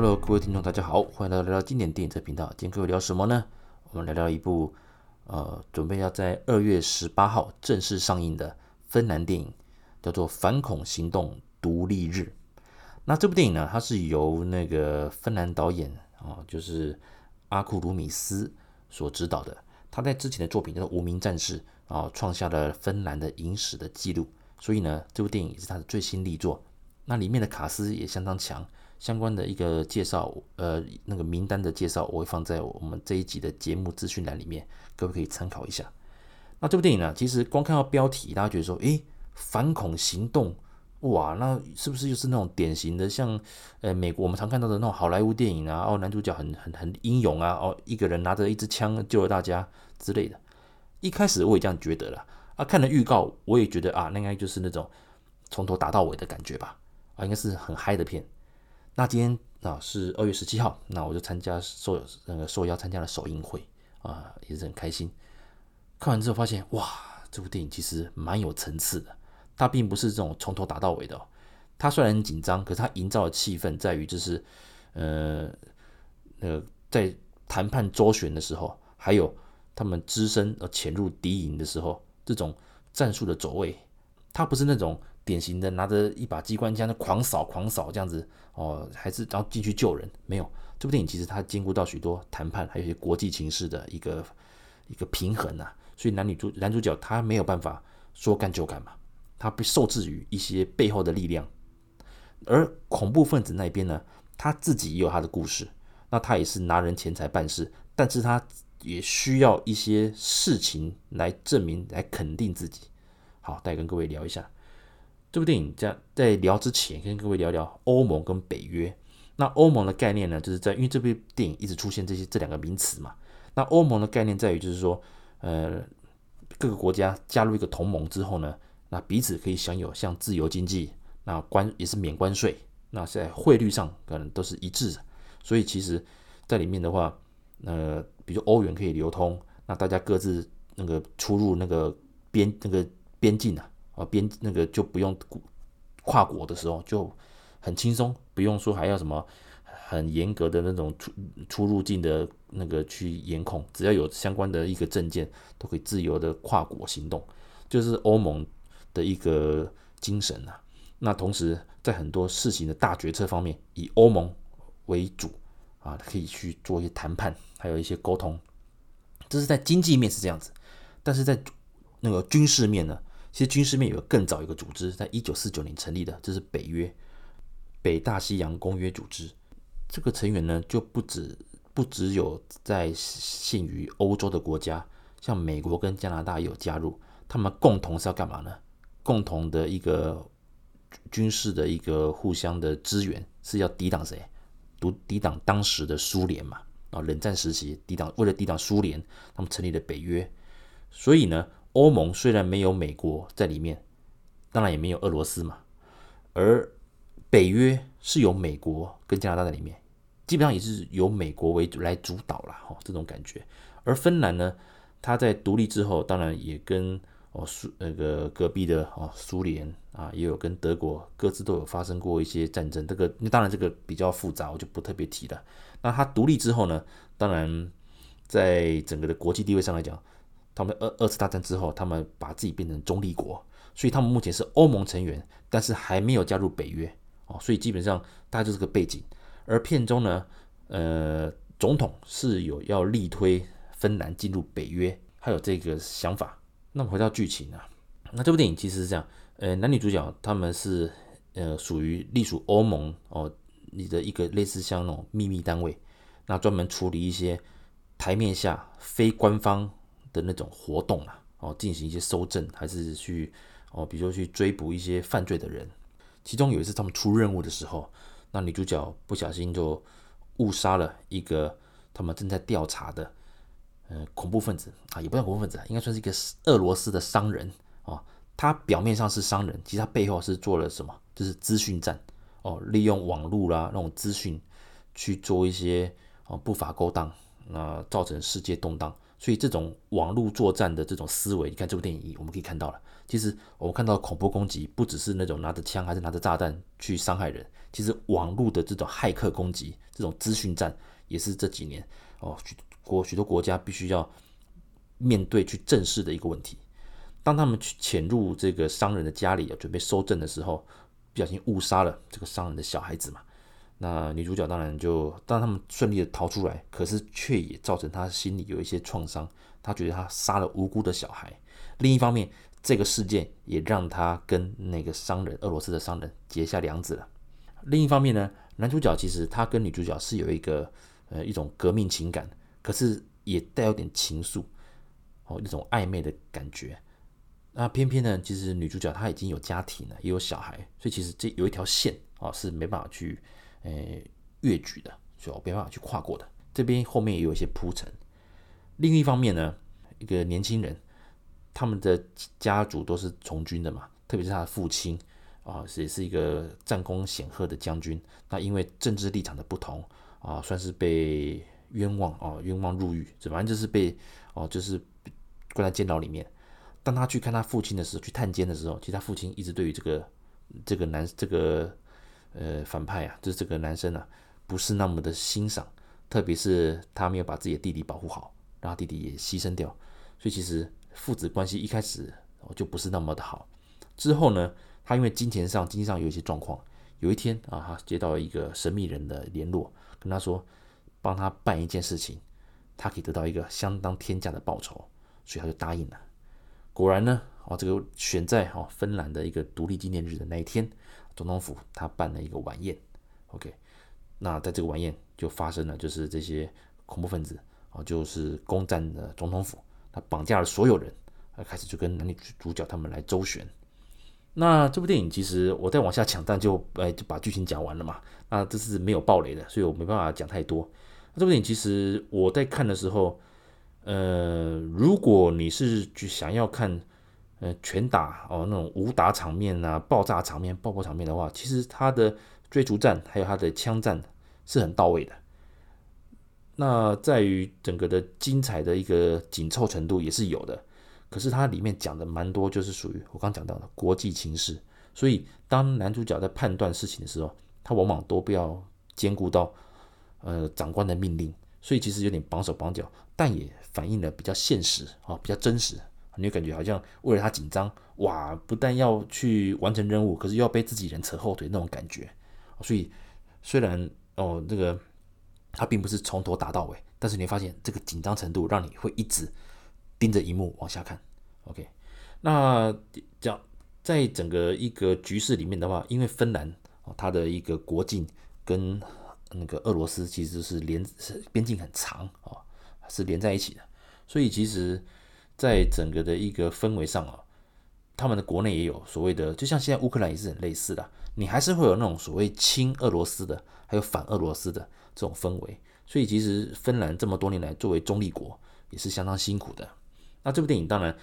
Hello，各位听众，大家好，欢迎来到聊聊经典电影这频道。今天各位聊什么呢？我们聊聊一部呃，准备要在二月十八号正式上映的芬兰电影，叫做《反恐行动：独立日》。那这部电影呢，它是由那个芬兰导演啊、就是阿库鲁米斯所指导的。他在之前的作品叫做《无名战士》啊、呃，创下了芬兰的影史的记录。所以呢，这部电影也是他的最新力作。那里面的卡斯也相当强。相关的一个介绍，呃，那个名单的介绍，我会放在我们这一集的节目资讯栏里面，各位可以参考一下。那这部电影呢，其实光看到标题，大家觉得说，诶，反恐行动，哇，那是不是就是那种典型的像，呃，美国我们常看到的那种好莱坞电影啊？哦，男主角很很很英勇啊，哦，一个人拿着一支枪救了大家之类的。一开始我也这样觉得了，啊，看了预告，我也觉得啊，那应该就是那种从头打到尾的感觉吧，啊，应该是很嗨的片。那今天啊是二月十七号，那我就参加受那个受邀参加了首映会啊，也是很开心。看完之后发现，哇，这部电影其实蛮有层次的。它并不是这种从头打到尾的哦。它虽然很紧张，可是它营造的气氛在于就是，呃，那个在谈判周旋的时候，还有他们只身呃潜入敌营的时候，这种战术的走位，它不是那种。典型的拿着一把机关枪的狂扫狂扫这样子哦，还是然后进去救人？没有，这部电影其实它兼顾到许多谈判，还有一些国际情势的一个一个平衡啊。所以男女主男主角他没有办法说干就干嘛，他被受制于一些背后的力量。而恐怖分子那边呢，他自己也有他的故事，那他也是拿人钱财办事，但是他也需要一些事情来证明、来肯定自己。好，再跟各位聊一下。这部电影在在聊之前，跟各位聊聊欧盟跟北约。那欧盟的概念呢，就是在因为这部电影一直出现这些这两个名词嘛。那欧盟的概念在于，就是说，呃，各个国家加入一个同盟之后呢，那彼此可以享有像自由经济，那关也是免关税，那在汇率上可能都是一致的。所以其实，在里面的话，呃，比如欧元可以流通，那大家各自那个出入那个边那个边境啊。啊，边那个就不用跨国的时候就很轻松，不用说还要什么很严格的那种出出入境的那个去严控，只要有相关的一个证件，都可以自由的跨国行动，就是欧盟的一个精神啊。那同时在很多事情的大决策方面，以欧盟为主啊，可以去做一些谈判，还有一些沟通。这是在经济面是这样子，但是在那个军事面呢？其实军事面有更早一个组织，在一九四九年成立的，这是北约，北大西洋公约组织。这个成员呢，就不止不只有在限于欧洲的国家，像美国跟加拿大也有加入。他们共同是要干嘛呢？共同的一个军事的一个互相的支援，是要抵挡谁？抵抵挡当时的苏联嘛。啊，冷战时期抵挡，为了抵挡苏联，他们成立了北约。所以呢。欧盟虽然没有美国在里面，当然也没有俄罗斯嘛，而北约是由美国跟加拿大在里面，基本上也是由美国为主来主导了哈，这种感觉。而芬兰呢，它在独立之后，当然也跟哦苏那个隔壁的哦苏联啊，也有跟德国各自都有发生过一些战争。这个当然这个比较复杂，我就不特别提了。那它独立之后呢，当然在整个的国际地位上来讲。他们二二次大战之后，他们把自己变成中立国，所以他们目前是欧盟成员，但是还没有加入北约哦，所以基本上大概就是个背景。而片中呢，呃，总统是有要力推芬兰进入北约，还有这个想法。那么回到剧情啊，那这部电影其实是这样，呃，男女主角他们是呃属于隶属欧盟哦，你的一个类似像那种秘密单位，那专门处理一些台面下非官方。的那种活动啊，哦，进行一些搜证，还是去哦，比如说去追捕一些犯罪的人。其中有一次他们出任务的时候，那女主角不小心就误杀了一个他们正在调查的呃恐怖分子啊，也不算恐怖分子，应该算是一个俄罗斯的商人哦。他表面上是商人，其实他背后是做了什么？就是资讯战哦，利用网络啦那种资讯去做一些哦不法勾当，那造成世界动荡。所以这种网络作战的这种思维，你看这部电影我们可以看到了。其实我们看到恐怖攻击，不只是那种拿着枪还是拿着炸弹去伤害人，其实网络的这种骇客攻击，这种资讯战，也是这几年哦许国许多国家必须要面对去正视的一个问题。当他们去潜入这个商人的家里，准备搜证的时候，不小心误杀了这个商人的小孩子嘛。那女主角当然就，当他们顺利的逃出来，可是却也造成她心里有一些创伤。她觉得她杀了无辜的小孩。另一方面，这个事件也让她跟那个商人，俄罗斯的商人结下梁子了。另一方面呢，男主角其实他跟女主角是有一个呃一种革命情感，可是也带有点情愫哦，一种暧昧的感觉。那偏偏呢，其实女主角她已经有家庭了，也有小孩，所以其实这有一条线啊是没办法去。呃，越举的，就没办法去跨过的。这边后面也有一些铺陈。另一方面呢，一个年轻人，他们的家族都是从军的嘛，特别是他的父亲啊，也是一个战功显赫的将军。那因为政治立场的不同啊，算是被冤枉啊，冤枉入狱，反正就是被哦，就是关在监牢里面。当他去看他父亲的时候，去探监的时候，其实他父亲一直对于这个这个男这个。呃，反派啊，就是这个男生啊，不是那么的欣赏，特别是他没有把自己的弟弟保护好，让他弟弟也牺牲掉，所以其实父子关系一开始就不是那么的好。之后呢，他因为金钱上、经济上有一些状况，有一天啊，他接到一个神秘人的联络，跟他说帮他办一件事情，他可以得到一个相当天价的报酬，所以他就答应了。果然呢，哦，这个选在哦芬兰的一个独立纪念日的那一天。总统府他办了一个晚宴，OK，那在这个晚宴就发生了，就是这些恐怖分子啊，就是攻占了总统府，他绑架了所有人，开始就跟男女主角他们来周旋。那这部电影其实我再往下讲，但就哎就把剧情讲完了嘛。那这是没有爆雷的，所以我没办法讲太多。那这部电影其实我在看的时候，呃，如果你是去想要看。呃，拳打哦，那种武打场面啊，爆炸场面、爆破场面的话，其实他的追逐战还有他的枪战是很到位的。那在于整个的精彩的一个紧凑程度也是有的。可是它里面讲的蛮多，就是属于我刚讲到的国际情势。所以当男主角在判断事情的时候，他往往都不要兼顾到呃长官的命令，所以其实有点绑手绑脚，但也反映了比较现实啊，比较真实。你就感觉好像为了他紧张，哇！不但要去完成任务，可是又要被自己人扯后腿那种感觉。所以虽然哦，这个他并不是从头打到尾，但是你会发现这个紧张程度让你会一直盯着荧幕往下看。OK，那讲在整个一个局势里面的话，因为芬兰哦，它的一个国境跟那个俄罗斯其实是连是边境很长啊，是连在一起的，所以其实。在整个的一个氛围上啊，他们的国内也有所谓的，就像现在乌克兰也是很类似的，你还是会有那种所谓亲俄罗斯的，还有反俄罗斯的这种氛围。所以其实芬兰这么多年来作为中立国也是相当辛苦的。那这部电影当然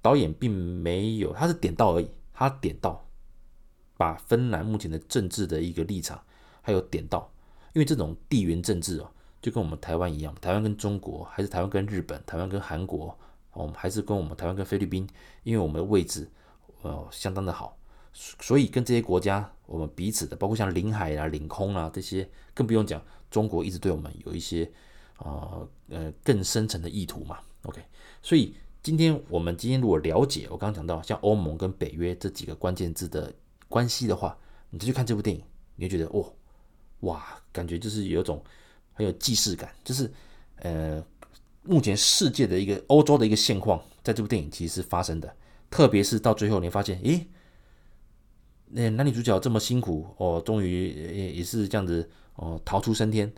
导演并没有，他是点到而已，他点到把芬兰目前的政治的一个立场还有点到，因为这种地缘政治哦，就跟我们台湾一样，台湾跟中国，还是台湾跟日本，台湾跟韩国。我们还是跟我们台湾跟菲律宾，因为我们的位置呃相当的好，所以跟这些国家我们彼此的，包括像领海啊、领空啊这些，更不用讲，中国一直对我们有一些呃呃更深层的意图嘛。OK，所以今天我们今天如果了解我刚刚讲到像欧盟跟北约这几个关键字的关系的话，你就去看这部电影，你会觉得哦哇，感觉就是有一种很有既视感，就是呃。目前世界的一个欧洲的一个现况，在这部电影其实是发生的，特别是到最后你发现，诶，那男女主角这么辛苦哦，终于也也是这样子哦，逃出升天，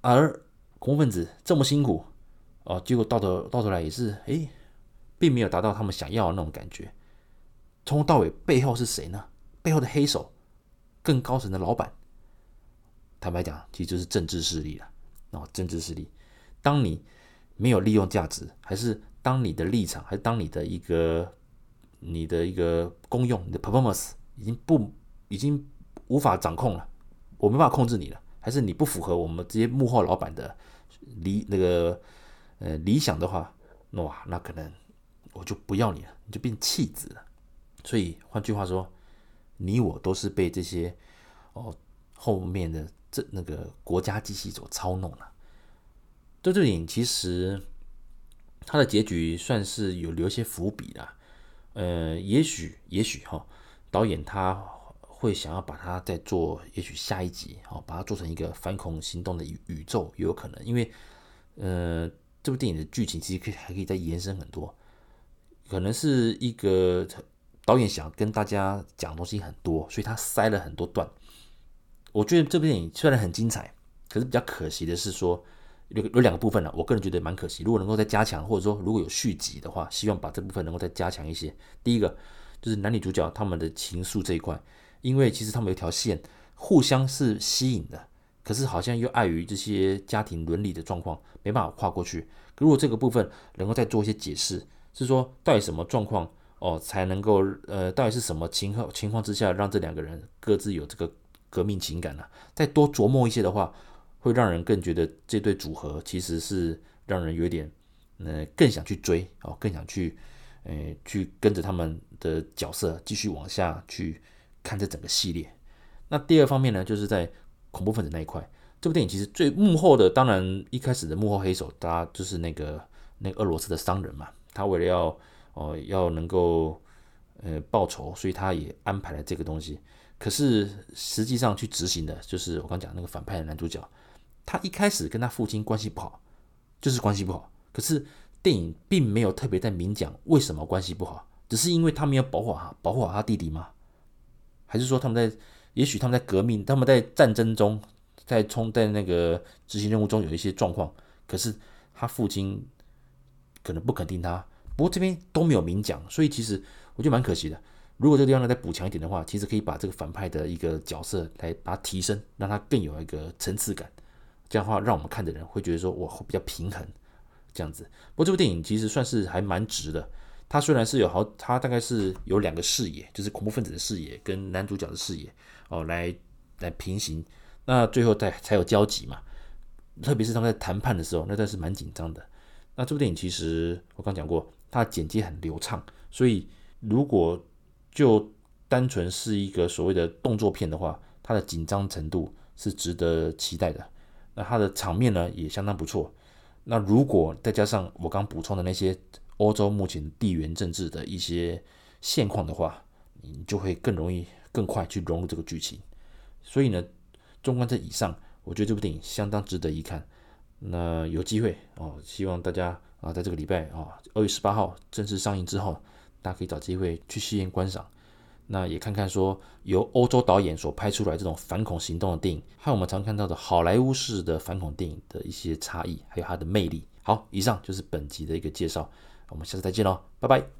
而恐怖分子这么辛苦哦，结果到头到头来也是，诶，并没有达到他们想要的那种感觉。从头到尾背后是谁呢？背后的黑手，更高层的老板，坦白讲，其实就是政治势力了。哦，政治势力，当你。没有利用价值，还是当你的立场，还是当你的一个你的一个功用，你的 performance 已经不已经无法掌控了，我没办法控制你了，还是你不符合我们这些幕后老板的理那个呃理想的话，哇，那可能我就不要你了，你就变弃子了。所以换句话说，你我都是被这些哦后面的这那个国家机器所操弄了。这部电影其实它的结局算是有留些伏笔啦，呃，也许也许哈，导演他会想要把它再做，也许下一集哦，把它做成一个反恐行动的宇宇宙也有可能，因为呃，这部电影的剧情其实可以还可以再延伸很多，可能是一个。导演想跟大家讲的东西很多，所以他塞了很多段。我觉得这部电影虽然很精彩，可是比较可惜的是说有有两个部分呢，我个人觉得蛮可惜。如果能够再加强，或者说如果有续集的话，希望把这部分能够再加强一些。第一个就是男女主角他们的情愫这一块，因为其实他们有一条线互相是吸引的，可是好像又碍于这些家庭伦理的状况，没办法跨过去。如果这个部分能够再做一些解释，是说到底什么状况？哦，才能够呃，到底是什么情况情况之下，让这两个人各自有这个革命情感呢？再多琢磨一些的话，会让人更觉得这对组合其实是让人有点呃更想去追哦，更想去呃去跟着他们的角色继续往下去看这整个系列。那第二方面呢，就是在恐怖分子那一块，这部电影其实最幕后的，当然一开始的幕后黑手，大家就是那个那个俄罗斯的商人嘛，他为了要。哦，要能够呃报仇，所以他也安排了这个东西。可是实际上去执行的，就是我刚讲那个反派的男主角，他一开始跟他父亲关系不好，就是关系不好。可是电影并没有特别在明讲为什么关系不好，只是因为他没有保护好保护好他弟弟吗？还是说他们在，也许他们在革命，他们在战争中，在冲在那个执行任务中有一些状况，可是他父亲可能不肯定他。不过这边都没有明讲，所以其实我觉得蛮可惜的。如果这个地方呢再补强一点的话，其实可以把这个反派的一个角色来把它提升，让他更有一个层次感。这样的话，让我们看的人会觉得说，哇，比较平衡这样子。不过这部电影其实算是还蛮值的。它虽然是有好，它大概是有两个视野，就是恐怖分子的视野跟男主角的视野哦，来来平行。那最后再才有交集嘛。特别是他们在谈判的时候，那段是蛮紧张的。那这部电影其实我刚讲过。它的剪辑很流畅，所以如果就单纯是一个所谓的动作片的话，它的紧张程度是值得期待的。那它的场面呢也相当不错。那如果再加上我刚补充的那些欧洲目前地缘政治的一些现况的话，你就会更容易、更快去融入这个剧情。所以呢，纵观这以上，我觉得这部电影相当值得一看。那有机会哦，希望大家。啊，在这个礼拜啊，二月十八号正式上映之后，大家可以找机会去戏院观赏。那也看看说由欧洲导演所拍出来这种反恐行动的电影，和我们常看到的好莱坞式的反恐电影的一些差异，还有它的魅力。好，以上就是本集的一个介绍，我们下次再见喽，拜拜。